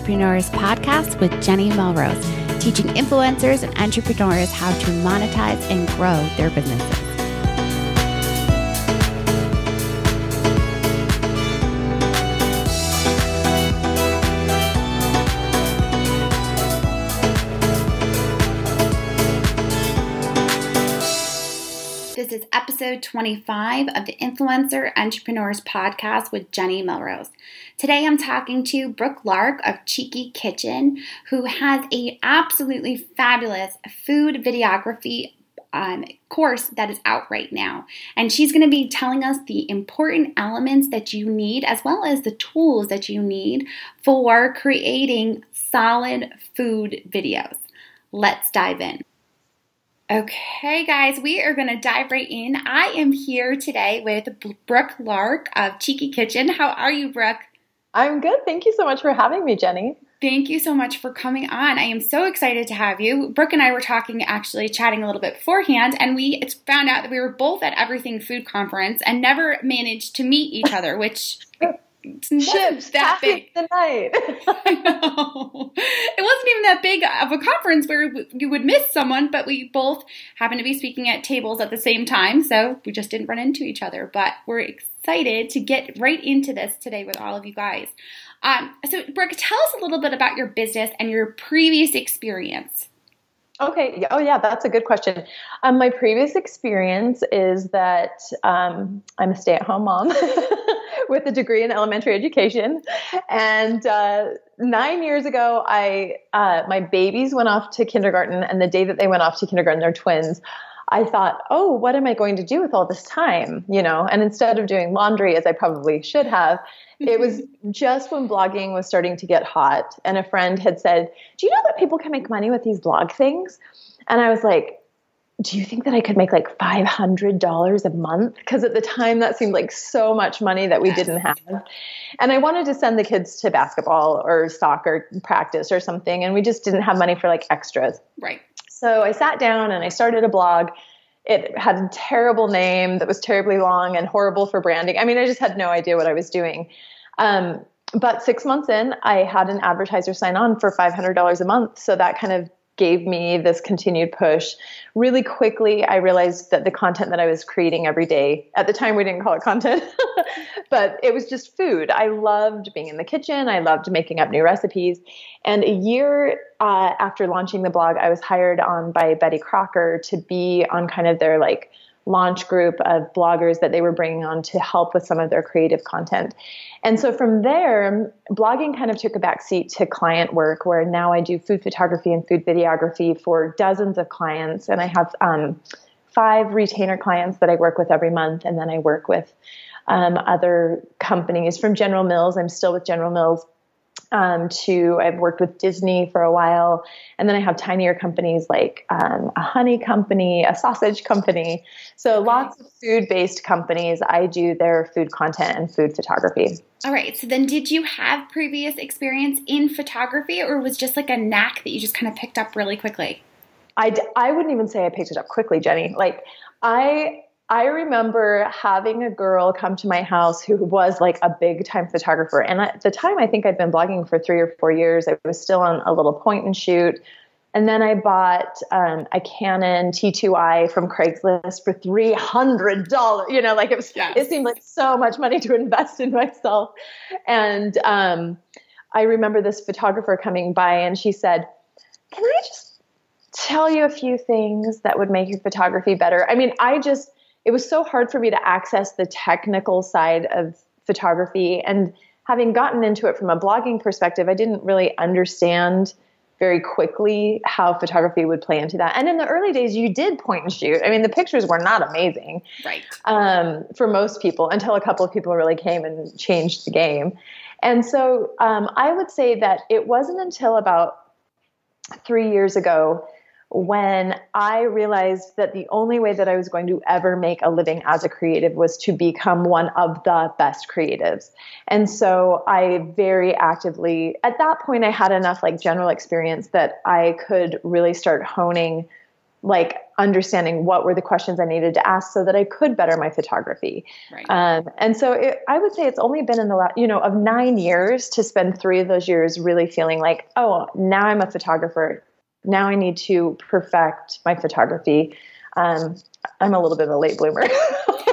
Entrepreneurs podcast with Jenny Melrose, teaching influencers and entrepreneurs how to monetize and grow their businesses. Episode 25 of the Influencer Entrepreneurs Podcast with Jenny Melrose. Today I'm talking to Brooke Lark of Cheeky Kitchen, who has a absolutely fabulous food videography um, course that is out right now. And she's going to be telling us the important elements that you need, as well as the tools that you need for creating solid food videos. Let's dive in. Okay, guys, we are going to dive right in. I am here today with Brooke Lark of Cheeky Kitchen. How are you, Brooke? I'm good. Thank you so much for having me, Jenny. Thank you so much for coming on. I am so excited to have you. Brooke and I were talking, actually chatting a little bit beforehand, and we found out that we were both at Everything Food Conference and never managed to meet each other, which Ships that big. The night. I know. It wasn't even that big of a conference where you would miss someone, but we both happened to be speaking at tables at the same time, so we just didn't run into each other. But we're excited to get right into this today with all of you guys. Um, so, Brooke, tell us a little bit about your business and your previous experience. Okay. Oh, yeah, that's a good question. Um, my previous experience is that um, I'm a stay at home mom. with a degree in elementary education. And uh, nine years ago, I uh, my babies went off to kindergarten, and the day that they went off to kindergarten, they're twins. I thought, oh, what am I going to do with all this time? You know, and instead of doing laundry as I probably should have, it was just when blogging was starting to get hot. And a friend had said, Do you know that people can make money with these blog things? And I was like, do you think that I could make like $500 a month? Because at the time that seemed like so much money that we didn't have. And I wanted to send the kids to basketball or soccer practice or something. And we just didn't have money for like extras. Right. So I sat down and I started a blog. It had a terrible name that was terribly long and horrible for branding. I mean, I just had no idea what I was doing. Um, but six months in, I had an advertiser sign on for $500 a month. So that kind of gave me this continued push. Really quickly, I realized that the content that I was creating every day, at the time we didn't call it content, but it was just food. I loved being in the kitchen, I loved making up new recipes. And a year uh, after launching the blog, I was hired on by Betty Crocker to be on kind of their like launch group of bloggers that they were bringing on to help with some of their creative content. And so from there, blogging kind of took a back seat to client work where now I do food photography and food videography for dozens of clients. And I have um, five retainer clients that I work with every month. And then I work with um, other companies from General Mills. I'm still with General Mills um, to I've worked with Disney for a while, and then I have tinier companies like um, a honey company, a sausage company. So lots of food-based companies. I do their food content and food photography. All right. So then, did you have previous experience in photography, or was just like a knack that you just kind of picked up really quickly? I, I wouldn't even say I picked it up quickly, Jenny. Like I I remember having a girl come to my house who was like a big time photographer. And at the time, I think I'd been blogging for three or four years. I was still on a little point and shoot. And then I bought um, a Canon T2i from Craigslist for three hundred dollars. You know, like it was. Yes. It seemed like so much money to invest in myself. And um, I remember this photographer coming by, and she said, "Can I just tell you a few things that would make your photography better?" I mean, I just it was so hard for me to access the technical side of photography. And having gotten into it from a blogging perspective, I didn't really understand very quickly how photography would play into that. And in the early days, you did point and shoot. I mean, the pictures were not amazing, right? Um, for most people, until a couple of people really came and changed the game. And so, um, I would say that it wasn't until about three years ago when I realized that the only way that I was going to ever make a living as a creative was to become one of the best creatives. And so I very actively, at that point, I had enough like general experience that I could really start honing like understanding what were the questions I needed to ask so that I could better my photography. Right. Um, and so it, I would say it's only been in the last, you know, of nine years to spend three of those years really feeling like, oh, now I'm a photographer. Now I need to perfect my photography. Um, I'm a little bit of a late bloomer.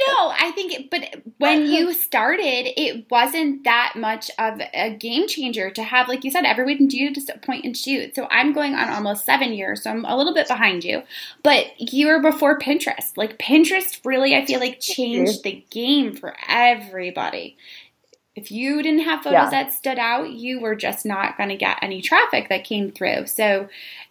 No, I think, but when you started, it wasn't that much of a game changer to have, like you said, everyone do just point and shoot. So I'm going on almost seven years, so I'm a little bit behind you. But you were before Pinterest. Like Pinterest really, I feel like changed the game for everybody if you didn't have photos yeah. that stood out, you were just not going to get any traffic that came through. So,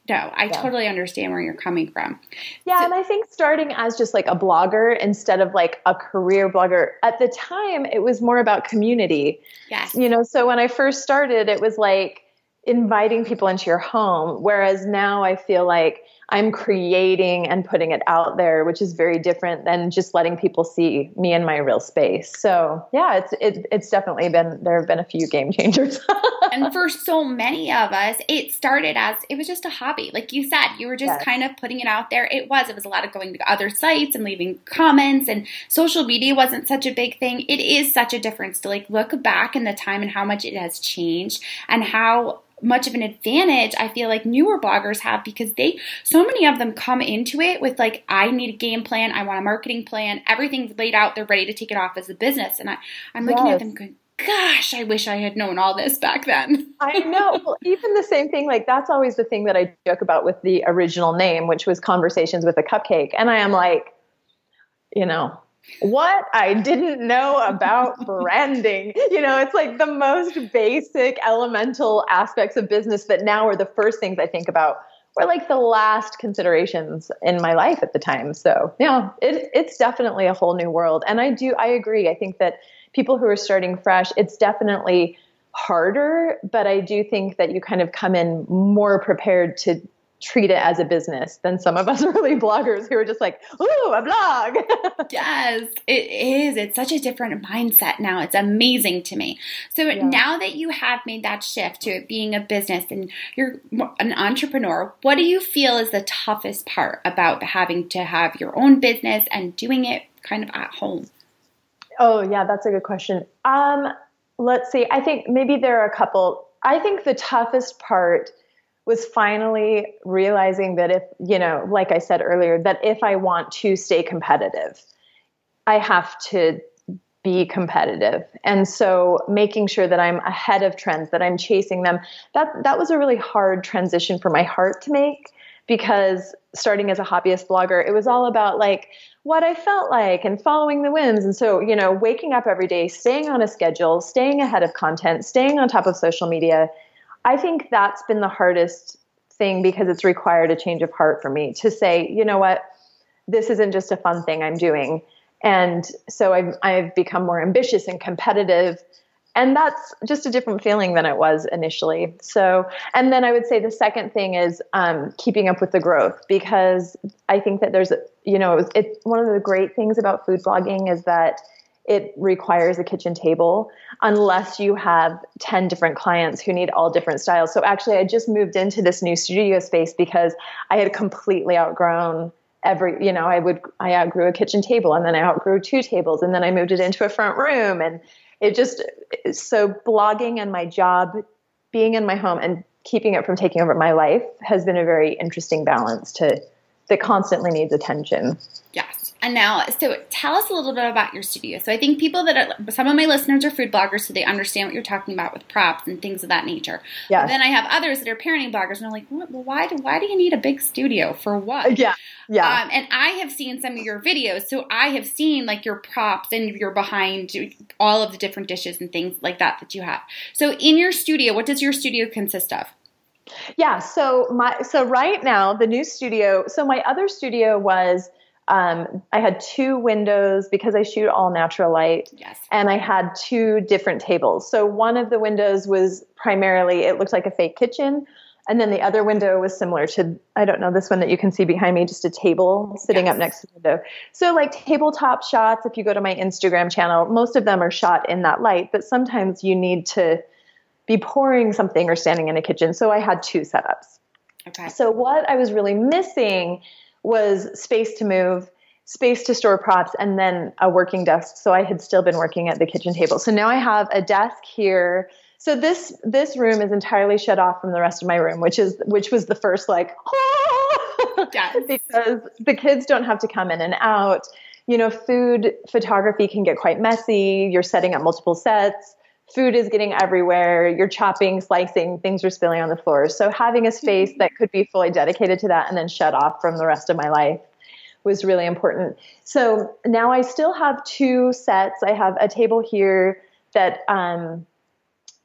no, I yeah. totally understand where you're coming from. Yeah, so, and I think starting as just like a blogger instead of like a career blogger, at the time it was more about community. Yes. You know, so when I first started, it was like inviting people into your home, whereas now I feel like I'm creating and putting it out there, which is very different than just letting people see me in my real space. So yeah, it's it, it's definitely been there have been a few game changers. and for so many of us, it started as it was just a hobby, like you said, you were just yes. kind of putting it out there. It was it was a lot of going to other sites and leaving comments, and social media wasn't such a big thing. It is such a difference to like look back in the time and how much it has changed and how much of an advantage I feel like newer bloggers have because they so many of them come into it with like I need a game plan, I want a marketing plan, everything's laid out, they're ready to take it off as a business. And I, I'm looking yes. at them going, Gosh, I wish I had known all this back then. I know. Well, even the same thing, like that's always the thing that I joke about with the original name, which was Conversations with a Cupcake. And I am like, you know, what I didn't know about branding. You know, it's like the most basic, elemental aspects of business that now are the first things I think about, or like the last considerations in my life at the time. So, yeah, it, it's definitely a whole new world. And I do, I agree. I think that people who are starting fresh, it's definitely harder, but I do think that you kind of come in more prepared to treat it as a business than some of us early bloggers who are just like, ooh, a blog. yes, it is. It's such a different mindset now. It's amazing to me. So yeah. now that you have made that shift to it being a business and you're an entrepreneur, what do you feel is the toughest part about having to have your own business and doing it kind of at home? Oh, yeah, that's a good question. Um, let's see. I think maybe there are a couple. I think the toughest part was finally realizing that if, you know, like I said earlier, that if I want to stay competitive, I have to be competitive. And so making sure that I'm ahead of trends, that I'm chasing them, that that was a really hard transition for my heart to make because starting as a hobbyist blogger, it was all about like what I felt like and following the whims. And so, you know, waking up every day, staying on a schedule, staying ahead of content, staying on top of social media, I think that's been the hardest thing because it's required a change of heart for me to say, you know what, this isn't just a fun thing I'm doing. And so I've, I've become more ambitious and competitive. And that's just a different feeling than it was initially. So, and then I would say the second thing is um, keeping up with the growth because I think that there's, you know, it, it, one of the great things about food blogging is that it requires a kitchen table unless you have 10 different clients who need all different styles. So actually, I just moved into this new studio space because I had completely outgrown every, you know, I would, I outgrew a kitchen table and then I outgrew two tables and then I moved it into a front room. And it just, so blogging and my job, being in my home and keeping it from taking over my life has been a very interesting balance to, that constantly needs attention. Yes. And now, so tell us a little bit about your studio. So I think people that are, some of my listeners are food bloggers, so they understand what you're talking about with props and things of that nature. Yeah. Then I have others that are parenting bloggers, and they're like, well, why do why do you need a big studio for what? Yeah, yeah. Um, and I have seen some of your videos, so I have seen like your props and you're behind all of the different dishes and things like that that you have. So in your studio, what does your studio consist of? Yeah, so my so right now the new studio. So my other studio was um, I had two windows because I shoot all natural light. Yes. And I had two different tables. So one of the windows was primarily, it looked like a fake kitchen. And then the other window was similar to, I don't know, this one that you can see behind me, just a table sitting yes. up next to the window. So, like tabletop shots, if you go to my Instagram channel, most of them are shot in that light, but sometimes you need to be pouring something or standing in a kitchen. So, I had two setups. Okay. So what I was really missing was space to move, space to store props, and then a working desk. So I had still been working at the kitchen table. So now I have a desk here. So this this room is entirely shut off from the rest of my room, which is which was the first like yes. because the kids don't have to come in and out. You know, food photography can get quite messy. You're setting up multiple sets food is getting everywhere. You're chopping, slicing, things are spilling on the floor. So having a space that could be fully dedicated to that and then shut off from the rest of my life was really important. So now I still have two sets. I have a table here that um,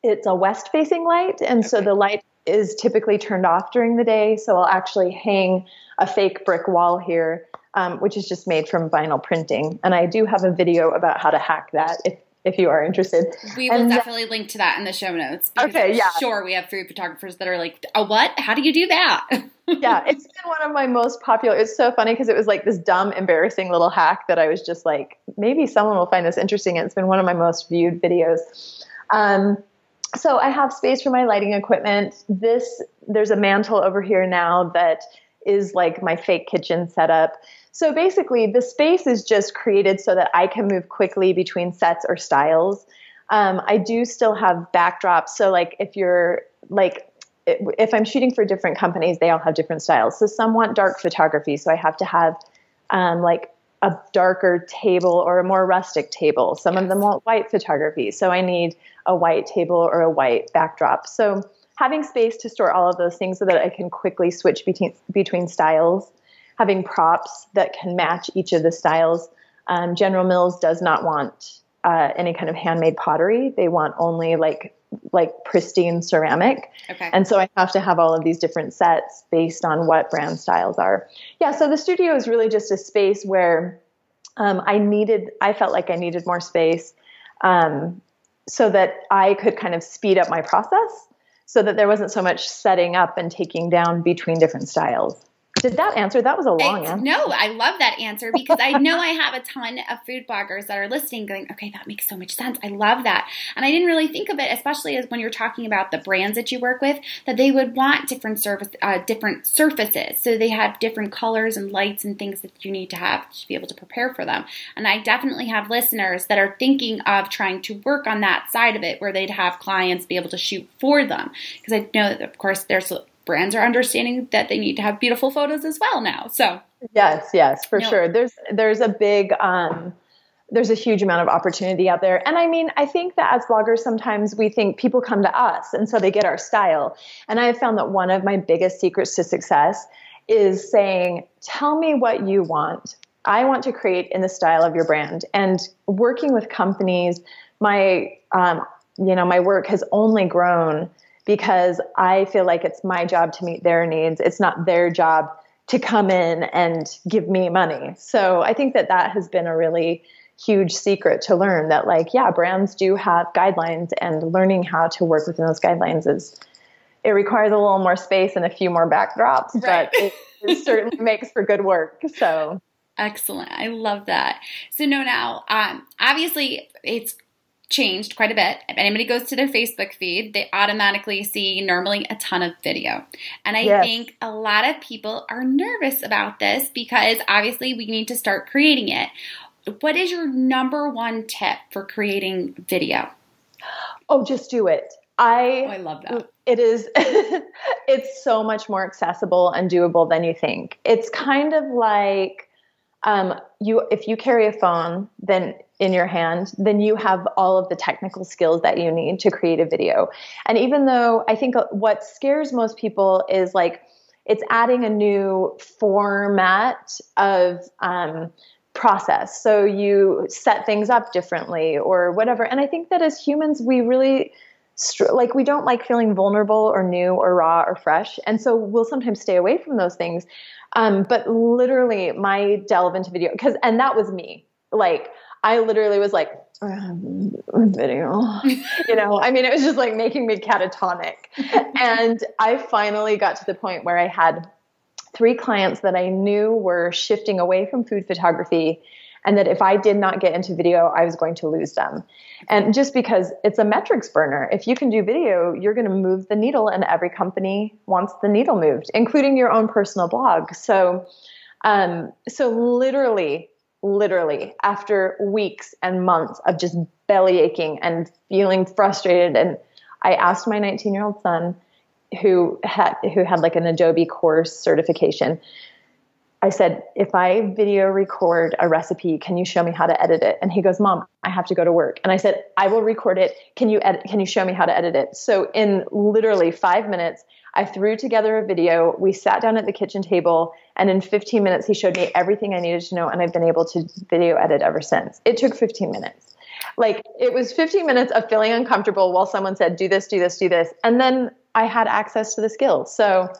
it's a west facing light, and okay. so the light is typically turned off during the day. So I'll actually hang a fake brick wall here. Um, which is just made from vinyl printing. And I do have a video about how to hack that if if you are interested. We will and definitely link to that in the show notes. Okay, yeah. Sure, we have food photographers that are like, "A what? How do you do that?" yeah, it's been one of my most popular. It's so funny because it was like this dumb, embarrassing little hack that I was just like, maybe someone will find this interesting. And it's been one of my most viewed videos. Um, so I have space for my lighting equipment. This there's a mantle over here now that is like my fake kitchen setup. So basically, the space is just created so that I can move quickly between sets or styles. Um, I do still have backdrops. So, like, if you're like, if I'm shooting for different companies, they all have different styles. So, some want dark photography. So, I have to have um, like a darker table or a more rustic table. Some of them want white photography. So, I need a white table or a white backdrop. So, having space to store all of those things so that I can quickly switch between between styles having props that can match each of the styles. Um, General Mills does not want uh, any kind of handmade pottery. They want only like like pristine ceramic. Okay. And so I have to have all of these different sets based on what brand styles are. Yeah. So the studio is really just a space where um, I needed. I felt like I needed more space. Um, so that I could kind of speed up my process so that there wasn't so much setting up and taking down between different styles. Did that answer? That was a long answer. No, I love that answer because I know I have a ton of food bloggers that are listening going, okay, that makes so much sense. I love that. And I didn't really think of it, especially as when you're talking about the brands that you work with, that they would want different surface, uh, different surfaces. So they have different colors and lights and things that you need to have to be able to prepare for them. And I definitely have listeners that are thinking of trying to work on that side of it where they'd have clients be able to shoot for them. Because I know that, of course, there's brands are understanding that they need to have beautiful photos as well now. So yes, yes, for sure. There's there's a big um, there's a huge amount of opportunity out there. And I mean, I think that as bloggers, sometimes we think people come to us and so they get our style. And I have found that one of my biggest secrets to success is saying, tell me what you want. I want to create in the style of your brand. And working with companies, my um, you know, my work has only grown because I feel like it's my job to meet their needs. It's not their job to come in and give me money. So I think that that has been a really huge secret to learn that like yeah brands do have guidelines and learning how to work within those guidelines is it requires a little more space and a few more backdrops right. but it, it certainly makes for good work so excellent i love that so no now um, obviously it's changed quite a bit. If anybody goes to their Facebook feed, they automatically see normally a ton of video. And I yes. think a lot of people are nervous about this because obviously we need to start creating it. What is your number one tip for creating video? Oh, just do it. I oh, I love that. It is it's so much more accessible and doable than you think. It's kind of like um, you if you carry a phone, then in your hand, then you have all of the technical skills that you need to create a video. And even though I think what scares most people is like it's adding a new format of um, process. So you set things up differently or whatever. And I think that as humans, we really like we don't like feeling vulnerable or new or raw or fresh and so we'll sometimes stay away from those things um, but literally my delve into video because and that was me like I literally was like, um, video, you know, I mean, it was just like making me catatonic. and I finally got to the point where I had three clients that I knew were shifting away from food photography and that if I did not get into video, I was going to lose them. And just because it's a metrics burner, if you can do video, you're going to move the needle, and every company wants the needle moved, including your own personal blog. So, um, so literally, literally, after weeks and months of just belly aching and feeling frustrated, and I asked my 19 year old son, who had who had like an Adobe course certification. I said, if I video record a recipe, can you show me how to edit it? And he goes, Mom, I have to go to work. And I said, I will record it. Can you edit, can you show me how to edit it? So in literally five minutes, I threw together a video. We sat down at the kitchen table, and in 15 minutes, he showed me everything I needed to know, and I've been able to video edit ever since. It took 15 minutes. Like it was 15 minutes of feeling uncomfortable while someone said, Do this, do this, do this. And then I had access to the skills. So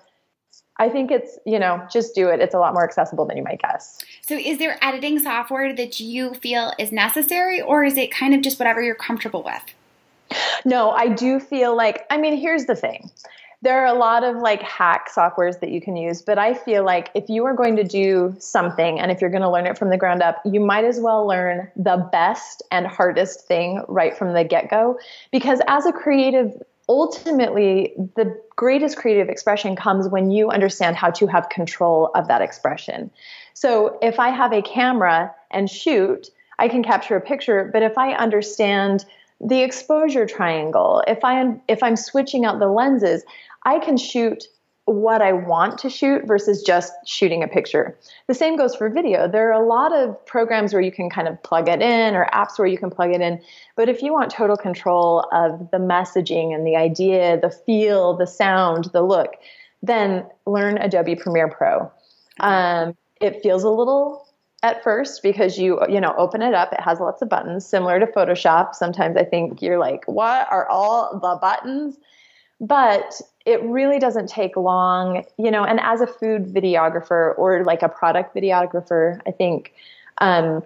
I think it's, you know, just do it. It's a lot more accessible than you might guess. So, is there editing software that you feel is necessary, or is it kind of just whatever you're comfortable with? No, I do feel like, I mean, here's the thing there are a lot of like hack softwares that you can use, but I feel like if you are going to do something and if you're going to learn it from the ground up, you might as well learn the best and hardest thing right from the get go. Because as a creative, ultimately, the greatest creative expression comes when you understand how to have control of that expression. So if I have a camera and shoot, I can capture a picture, but if I understand the exposure triangle, if i am if I'm switching out the lenses, I can shoot what I want to shoot versus just shooting a picture. The same goes for video. There are a lot of programs where you can kind of plug it in or apps where you can plug it in. But if you want total control of the messaging and the idea, the feel, the sound, the look, then learn Adobe Premiere Pro. Um, it feels a little at first because you you know open it up it has lots of buttons similar to photoshop sometimes i think you're like what are all the buttons but it really doesn't take long, you know, and as a food videographer or like a product videographer, I think um,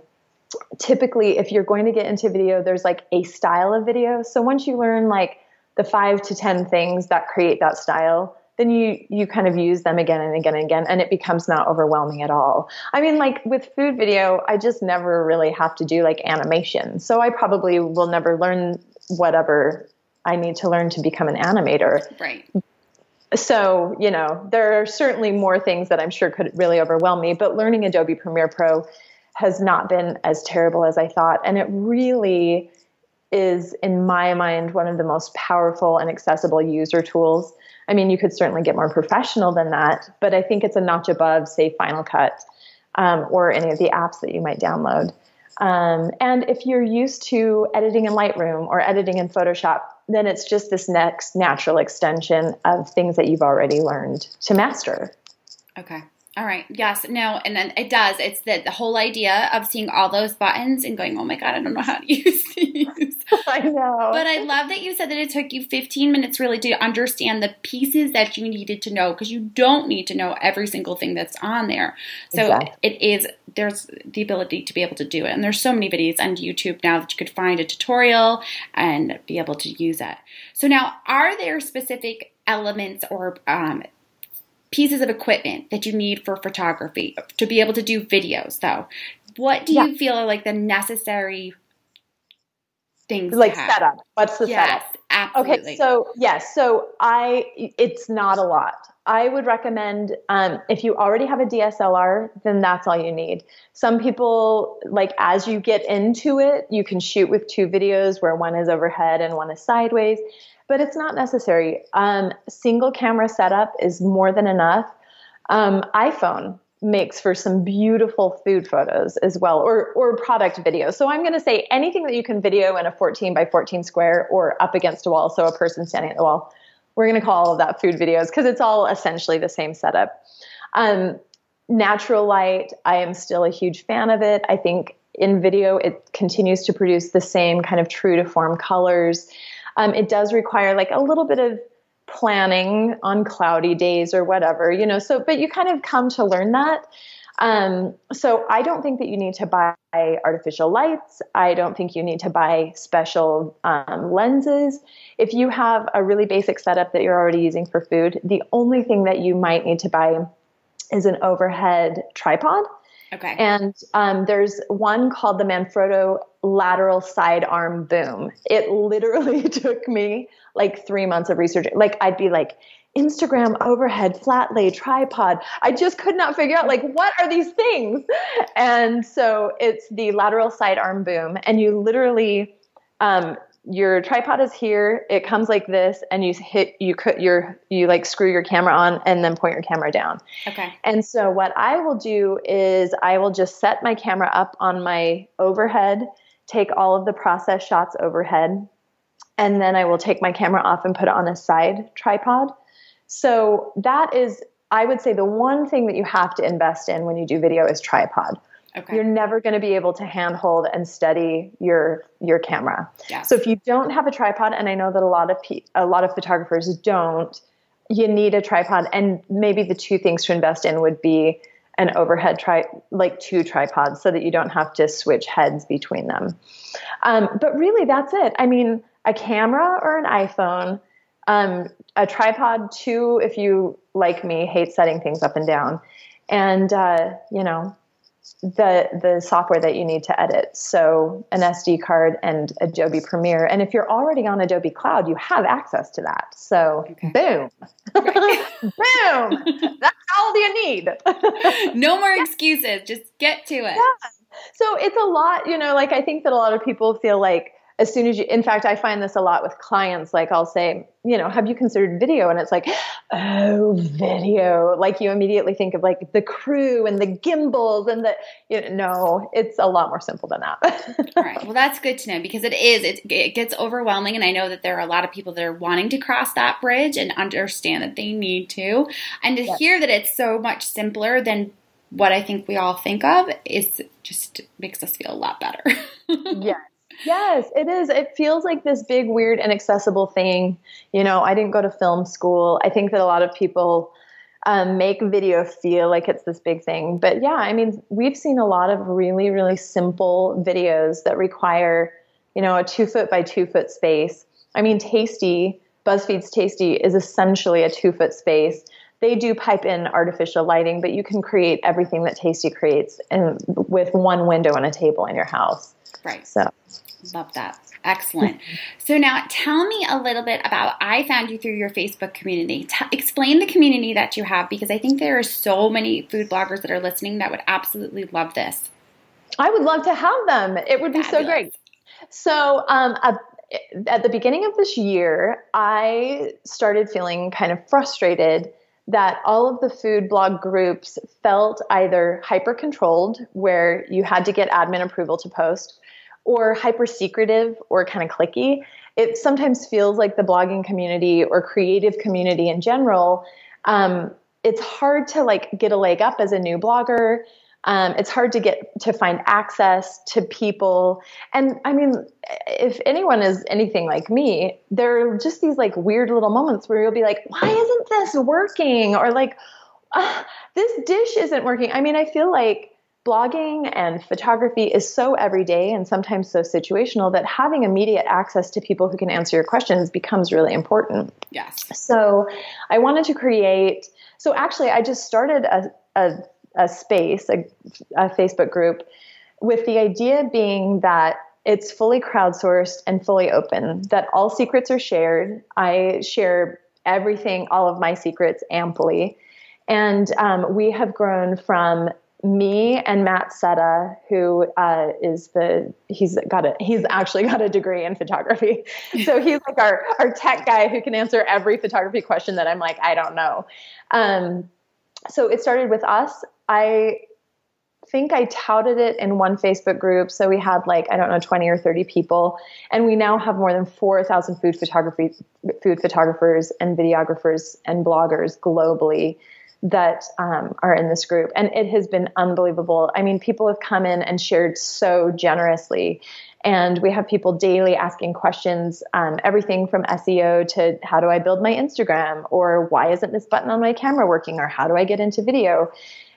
typically if you're going to get into video, there's like a style of video. So once you learn like the five to 10 things that create that style, then you you kind of use them again and again and again and it becomes not overwhelming at all i mean like with food video i just never really have to do like animation so i probably will never learn whatever I need to learn to become an animator. Right. So, you know, there are certainly more things that I'm sure could really overwhelm me, but learning Adobe Premiere Pro has not been as terrible as I thought. And it really is, in my mind, one of the most powerful and accessible user tools. I mean, you could certainly get more professional than that, but I think it's a notch above, say, Final Cut um, or any of the apps that you might download. Um, and if you're used to editing in Lightroom or editing in Photoshop, then it's just this next natural extension of things that you've already learned to master. Okay. All right. Yes. No. And then it does. It's the, the whole idea of seeing all those buttons and going, oh my God, I don't know how to use these. I know. But I love that you said that it took you 15 minutes really to understand the pieces that you needed to know because you don't need to know every single thing that's on there. So exactly. it is, there's the ability to be able to do it. And there's so many videos on YouTube now that you could find a tutorial and be able to use it. So now, are there specific elements or um, pieces of equipment that you need for photography to be able to do videos though what do yeah. you feel are like the necessary things like setup what's the yes, setup absolutely. okay so yes so i it's not a lot i would recommend um, if you already have a dslr then that's all you need some people like as you get into it you can shoot with two videos where one is overhead and one is sideways but it's not necessary. Um, single camera setup is more than enough. Um, iPhone makes for some beautiful food photos as well, or or product videos. So I'm going to say anything that you can video in a 14 by 14 square or up against a wall, so a person standing at the wall. We're going to call all of that food videos because it's all essentially the same setup. Um, natural light, I am still a huge fan of it. I think in video it continues to produce the same kind of true to form colors. Um, it does require like a little bit of planning on cloudy days or whatever, you know. So, but you kind of come to learn that. Um, so I don't think that you need to buy artificial lights. I don't think you need to buy special um, lenses. If you have a really basic setup that you're already using for food, the only thing that you might need to buy is an overhead tripod. Okay. And um, there's one called the Manfrotto lateral sidearm boom. It literally took me like three months of research. Like I'd be like, Instagram overhead flat lay tripod. I just could not figure out like what are these things? And so it's the lateral sidearm boom, and you literally um, your tripod is here. It comes like this, and you hit you cut your you like screw your camera on and then point your camera down. Okay. And so what I will do is I will just set my camera up on my overhead, take all of the process shots overhead, and then I will take my camera off and put it on a side tripod. So that is I would say the one thing that you have to invest in when you do video is tripod. Okay. You're never going to be able to handhold and steady your your camera. Yes. So if you don't have a tripod, and I know that a lot of pe- a lot of photographers don't, you need a tripod. And maybe the two things to invest in would be an overhead tri like two tripods, so that you don't have to switch heads between them. Um, but really, that's it. I mean, a camera or an iPhone, um, a tripod. Two, if you like me, hate setting things up and down, and uh, you know the the software that you need to edit. So an SD card and Adobe Premiere. And if you're already on Adobe Cloud, you have access to that. So Okay. boom. boom. That's all you need. no more excuses. Just get to it. so it's a lot, you know, like I think that a lot of people feel like as soon as you in fact I find this a lot with clients like I'll say, you know, have you considered video and it's like, oh, video. Like you immediately think of like the crew and the gimbals and the you know, no, it's a lot more simple than that. All right. Well, that's good to know because it is. It, it gets overwhelming, and I know that there are a lot of people that are wanting to cross that bridge and understand that they need to. And to Yes. hear that it's so much simpler than what I think we all think of is just makes us feel a lot better. yes. Yes, it is. It feels like this big, weird, inaccessible thing. You know, I didn't go to film school. I think that a lot of people um, make video feel like it's this big thing. But yeah, I mean, we've seen a lot of really, really simple videos that require, you know, a two foot by two foot space. I mean, Tasty, BuzzFeed's Tasty is essentially a two foot space. They do pipe in artificial lighting, but you can create everything that Tasty creates in, with one window and a table in your house. Right. So. Love that. Excellent. So now tell me a little bit about I found you through your Facebook community. T- explain the community that you have because I think there are so many food bloggers that are listening that would absolutely love this. I would love to have them. It would be so great. So, um, at, at the beginning of this year, I started feeling kind of frustrated that all of the food blog groups felt either hyper controlled, where you had to get admin approval to post, or hyper secretive or kind of clicky. It sometimes feels like the blogging community or creative community in general. Um, it's hard to like get a leg up as a new blogger. Um, it's hard to get to find access to people. And I mean, if anyone is anything like me, there are just these like weird little moments where you'll be like, why isn't this working? Or like, "Ah, this dish isn't working. I mean, I feel like blogging and photography is so everyday and sometimes so situational that having immediate access to people who can answer your questions becomes really important. Yes. So I wanted to create. So actually, I just started a, a, a space, a, a Facebook group, with the idea being that it's fully crowdsourced and fully open, that all secrets are shared. I share everything, all of my secrets amply. And um, we have grown from me and Matt Setta, who uh, is the he's got a he's actually got a degree in photography, so he's like our our tech guy who can answer every photography question that I'm like I don't know. Um, so it started with us. I think I touted it in one Facebook group, so we had like I don't know 20 or 30 people, and we now have more than 4,000 food photography food photographers and videographers and bloggers globally that um, are in this group. And it has been unbelievable. I mean, people have come in and shared so generously. And we have people daily asking questions, um, everything from SEO to how do I build my Instagram, or why isn't this button on my camera working, or how do I get into video?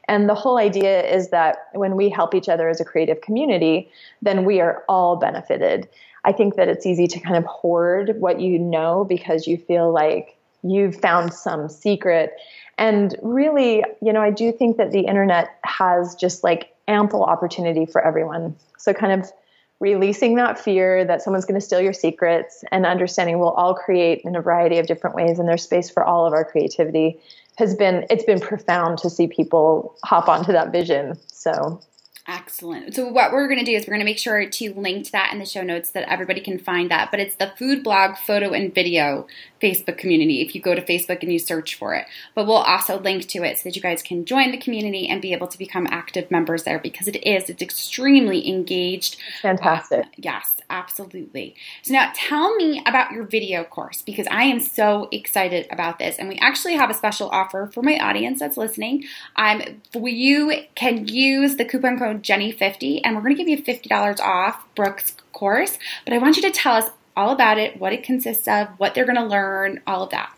And the whole idea is that when we help each other as a creative community, then we are all benefited. I think that it's easy to kind of hoard what you know because you feel like you've found some secret. And really, you know, I do think that the internet has just like ample opportunity for everyone. So, kind of releasing that fear that someone's going to steal your secrets and understanding we'll all create in a variety of different ways and there's space for all of our creativity has been it's been profound to see people hop onto that vision so Excellent. So what we're going to do is we're going to make sure to link to that in the show notes so that everybody can find that. But it's the food blog photo and video Facebook community if you go to Facebook and you search for it. But we'll also link to it so that you guys can join the community and be able to become active members there because it is it's extremely engaged. Fantastic. Uh, yes, absolutely. So now tell me about your video course because I am so excited about this and we actually have a special offer for my audience that's listening. Um you can use the coupon code Jenny50, and we're going to give you $50 off Brooke's course. But I want you to tell us all about it, what it consists of, what they're going to learn, all of that.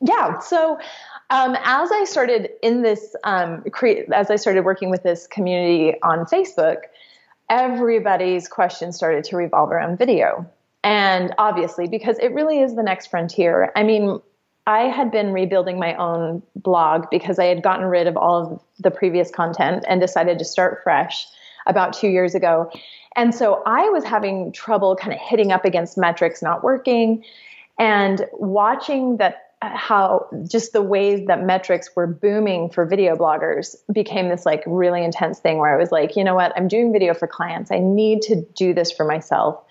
Yeah. So, um, as I started in this, um, create, as I started working with this community on Facebook, everybody's questions started to revolve around video. And obviously, because it really is the next frontier. I mean, I had been rebuilding my own blog because I had gotten rid of all of the previous content and decided to start fresh about two years ago. And so I was having trouble kind of hitting up against metrics not working and watching that how just the ways that metrics were booming for video bloggers became this like really intense thing where I was like, you know what, I'm doing video for clients. I need to do this for myself.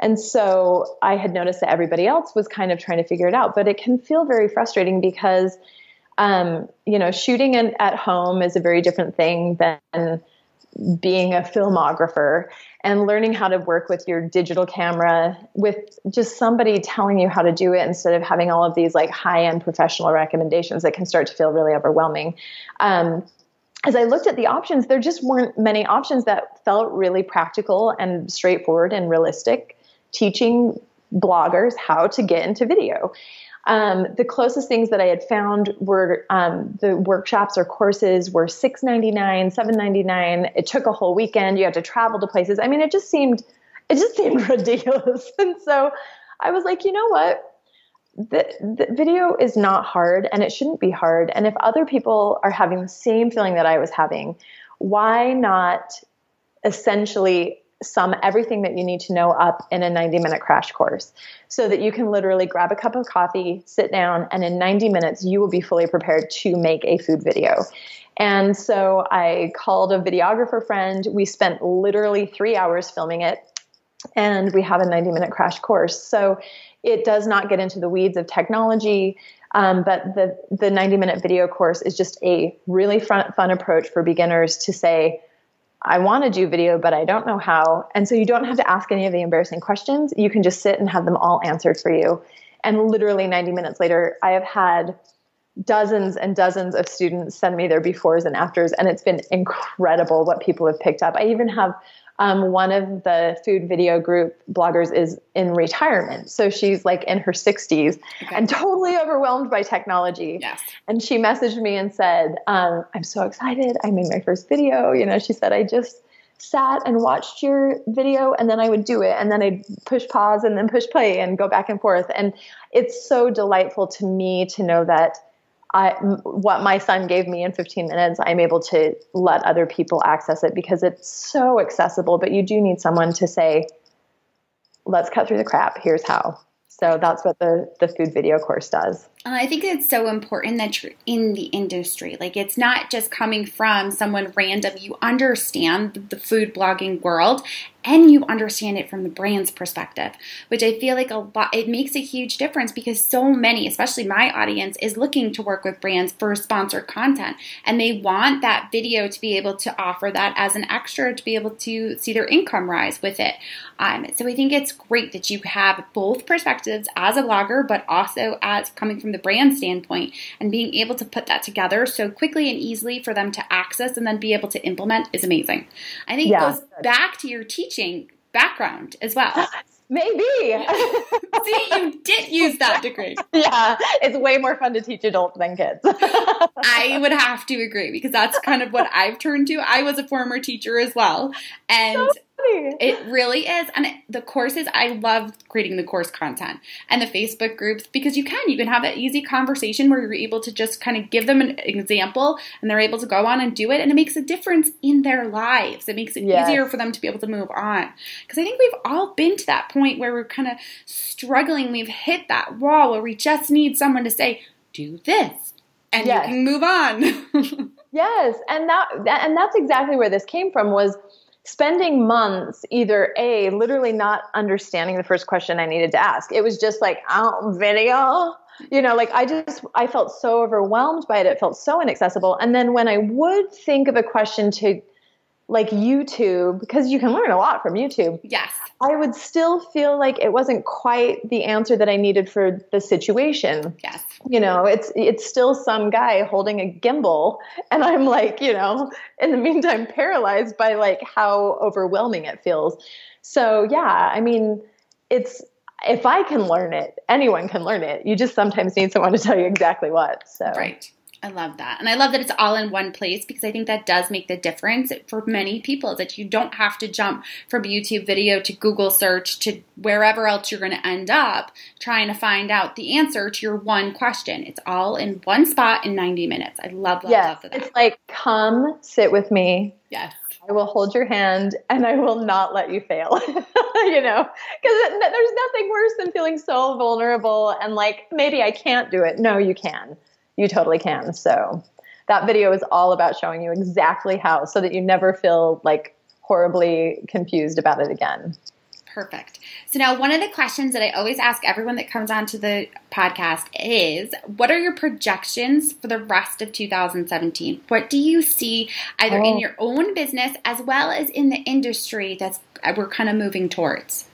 And so I had noticed that everybody else was kind of trying to figure it out, but it can feel very frustrating because, um, you know, shooting in, at home is a very different thing than being a filmographer and learning how to work with your digital camera with just somebody telling you how to do it instead of having all of these like high end professional recommendations that can start to feel really overwhelming. Um, as I looked at the options, there just weren't many options that felt really practical and straightforward and realistic teaching bloggers how to get into video. Um, the closest things that I had found were um, the workshops or courses were six ninety nine, seven ninety nine. It took a whole weekend. You had to travel to places. I mean, it just seemed it just seemed ridiculous. And so I was like, you know what? The, the video is not hard, and it shouldn't be hard. And if other people are having the same feeling that I was having, why not essentially sum everything that you need to know up in a 90 minute crash course so that you can literally grab a cup of coffee, sit down, and in 90 minutes, you will be fully prepared to make a food video. And so I called a videographer friend. We spent literally three hours filming it, and we have a 90 minute crash course. So it does not get into the weeds of technology. Um, but the, the 90 minute video course is just a really fun, fun approach for beginners to say, I want to do video, but I don't know how. And so you don't have to ask any of the embarrassing questions. You can just sit and have them all answered for you. And literally 90 minutes later, I have had dozens and dozens of students send me their befores and afters, and it's been incredible what people have picked up. I even have um, one of the food video group bloggers is in retirement. So she's like in her 60s okay. and totally overwhelmed by technology. Yes. And she messaged me and said, um, I'm so excited. I made my first video. You know, she said, I just sat and watched your video and then I would do it and then I'd push pause and then push play and go back and forth. And it's so delightful to me to know that I, what my son gave me in 15 minutes, I'm able to let other people access it because it's so accessible. But you do need someone to say, let's cut through the crap. Here's how. So that's what the, the food video course does. I think it's so important that you're in the industry. Like, it's not just coming from someone random. You understand the food blogging world and you understand it from the brand's perspective, which I feel like a lot, it makes a huge difference because so many, especially my audience, is looking to work with brands for sponsored content and they want that video to be able to offer that as an extra to be able to see their income rise with it. Um, so I think it's great that you have both perspectives as a blogger, but also as coming from the brand standpoint and being able to put that together so quickly and easily for them to access and then be able to implement is amazing. I think yeah. it goes back to your teaching background as well. Maybe. See, you did use that degree. Yeah, it's way more fun to teach adults than kids. I would have to agree because that's kind of what I've turned to. I was a former teacher as well. And It really is. And the courses, I love creating the course content and the Facebook groups because you can. You can have that easy conversation where you're able to just kind of give them an example and they're able to go on and do it. And it makes a difference in their lives. It makes it yes. easier for them to be able to move on. Because I think we've all been to that point where we're kind of struggling. We've hit that wall where we just need someone to say, do this. And yes. you can move on. yes. And that, and that's exactly where this came from was – spending months either a literally not understanding the first question i needed to ask. It was just like oh video you know like i just i felt so overwhelmed by it. It felt so inaccessible. And then when i would think of a question to like YouTube, because you can learn a lot from YouTube. Yes. I would still feel like it wasn't quite the answer that I needed for the situation. Yes. You know, it's it's still some guy holding a gimbal and I'm like, you know, in the meantime paralyzed by like how overwhelming it feels. So, yeah, I mean, it's if I can learn it, anyone can learn it. You just sometimes need someone to tell you exactly what. So. Right. I love that. And I love that it's all in one place because I think that does make the difference for many people that you don't have to jump from YouTube video to Google search to wherever else you're going to end up trying to find out the answer to your one question. It's all in one spot in 90 minutes. I love, love, yes, love that. It's like, come sit with me. Yes. I will hold your hand and I will not let you fail. you know, because there's nothing worse than feeling so vulnerable and like, maybe I can't do it. No, you can you totally can. So that video is all about showing you exactly how so that you never feel like horribly confused about it again. Perfect. So now one of the questions that I always ask everyone that comes onto the podcast is what are your projections for the rest of 2017? What do you see either oh. in your own business as well as in the industry that's we're kind of moving towards?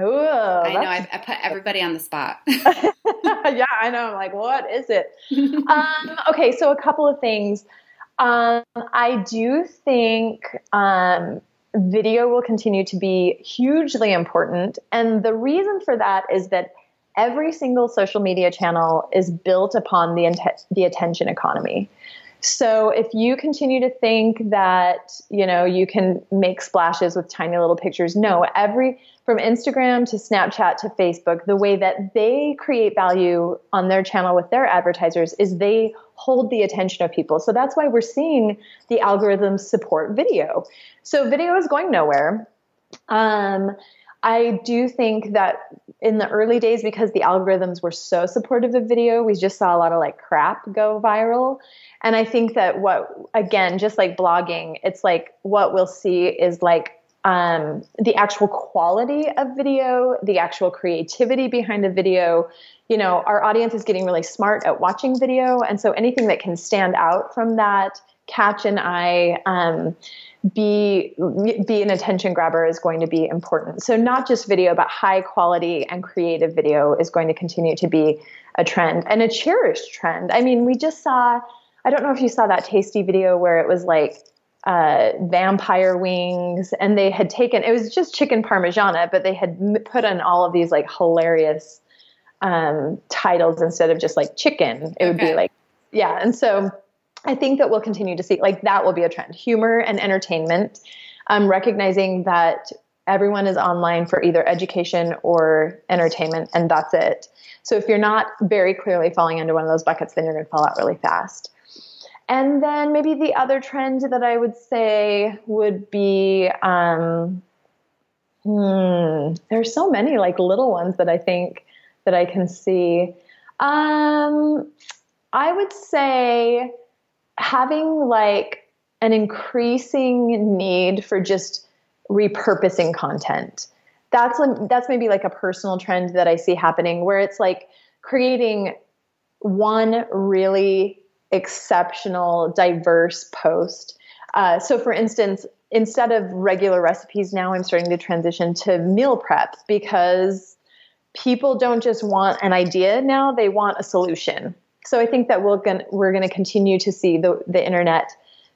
Oh, I know. I, I, put everybody on the spot. yeah, I know. I'm like, what is it? um, okay, so a couple of things. Um, I do think um, video will continue to be hugely important, and the reason for that is that every single social media channel is built upon the int- the attention economy. So if you continue to think that, you know, you can make splashes with tiny little pictures, no, every from Instagram to Snapchat to Facebook, the way that they create value on their channel with their advertisers is they hold the attention of people. So that's why we're seeing the algorithms support video. So video is going nowhere. Um, I do think that in the early days, because the algorithms were so supportive of video, we just saw a lot of like crap go viral. And I think that what, again, just like blogging, it's like what we'll see is like um, the actual quality of video, the actual creativity behind the video. You know, our audience is getting really smart at watching video. And so anything that can stand out from that, catch an eye, um, be be an attention grabber is going to be important. So not just video, but high quality and creative video is going to continue to be a trend and a cherished trend. I mean, we just saw. I don't know if you saw that tasty video where it was like uh, vampire wings, and they had taken it was just chicken parmigiana, but they had put on all of these like hilarious um, titles instead of just like chicken. It would be like yeah, and so I think that we'll continue to see like that will be a trend. Humor and entertainment, um, recognizing that everyone is online for either education or entertainment, and that's it. So if you're not very clearly falling into one of those buckets, then you're going to fall out really fast. And then maybe the other trend that I would say would be um, hmm, there's so many like little ones that I think that I can see. Um, I would say having like an increasing need for just repurposing content. That's that's maybe like a personal trend that I see happening where it's like creating one really exceptional, diverse post. Uh, so, for instance, instead of regular recipes, now I'm starting to transition to meal prep because people don't just want an idea now; they want a solution so I think that we're going we're going to continue to see the the internet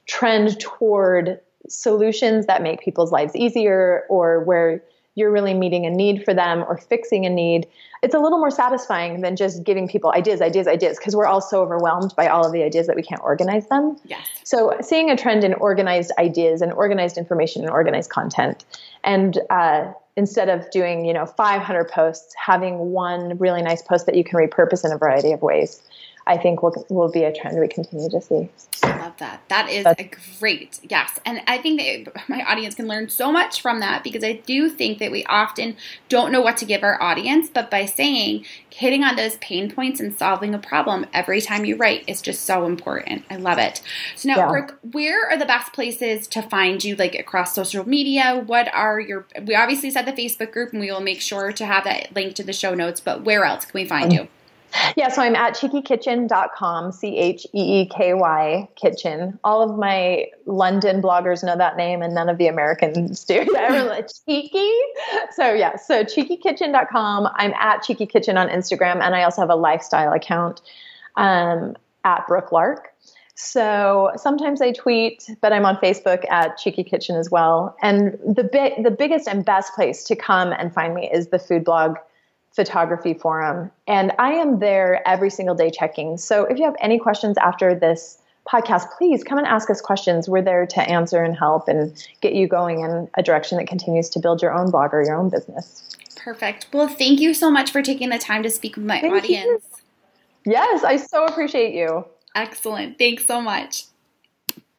trend toward solutions that make people's lives easier or where you're really meeting a need for them or fixing a need, it's a little more satisfying than just giving people ideas, ideas, ideas, because we're all so overwhelmed by all of the ideas that we can't organize them. Yes. So seeing a trend in organized ideas and organized information and organized content, and uh, instead of doing you know 500 posts, having one really nice post that you can repurpose in a variety of ways. I think will will be a trend we continue to see. I love that. That is a great yes, and I think that my audience can learn so much from that because I do think that we often don't know what to give our audience, but by saying hitting on those pain points and solving a problem every time you write is just so important. I love it. So now, yeah. Brooke, where are the best places to find you, like across social media? What are your? We obviously said the Facebook group, and we will make sure to have that link to the show notes. But where else can we find mm-hmm. you? Yeah, so I'm at cheekykitchen.com, C H E E K Y kitchen. All of my London bloggers know that name, and none of the Americans do. Like, cheeky. So, yeah, so cheekykitchen.com. I'm at Cheeky Kitchen on Instagram, and I also have a lifestyle account um, at Brooke Lark. So sometimes I tweet, but I'm on Facebook at Cheeky Kitchen as well. And the bit, the biggest and best place to come and find me is the food blog photography forum. And I am there every single day checking. So if you have any questions after this podcast, please come and ask us questions. We're there to answer and help and get you going in a direction that continues to build your own blog or your own business. Perfect. Well, thank you so much for taking the time to speak with my thank audience. You. Yes, I so appreciate you. Excellent. Thanks so much.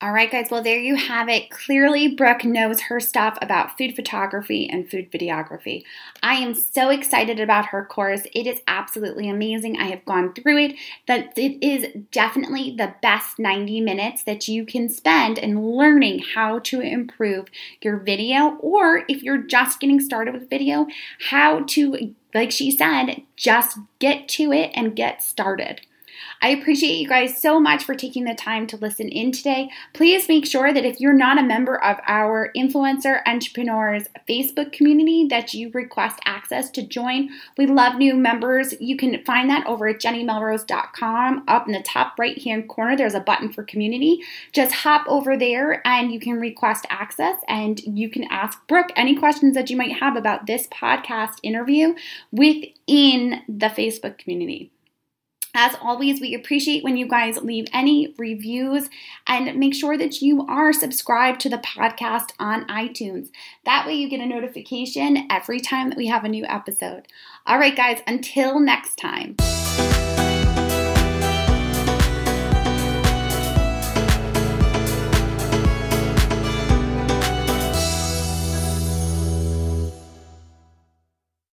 All right, guys, well, there you have it. Clearly, Brooke knows her stuff about food photography and food videography. I am so excited about her course. It is absolutely amazing. I have gone through it. That it is definitely the best 90 minutes that you can spend in learning how to improve your video, or if you're just getting started with video, how to, like she said, just get to it and get started. I appreciate you guys so much for taking the time to listen in today. Please make sure that if you're not a member of our influencer entrepreneurs Facebook community that you request access to join. We love new members. You can find that over at jennymelrose.com. Up in the top right hand corner, there's a button for community. Just hop over there and you can request access and you can ask Brooke any questions that you might have about this podcast interview within the Facebook community. As always, we appreciate when you guys leave any reviews and make sure that you are subscribed to the podcast on iTunes. That way, you get a notification every time that we have a new episode. All right, guys, until next time.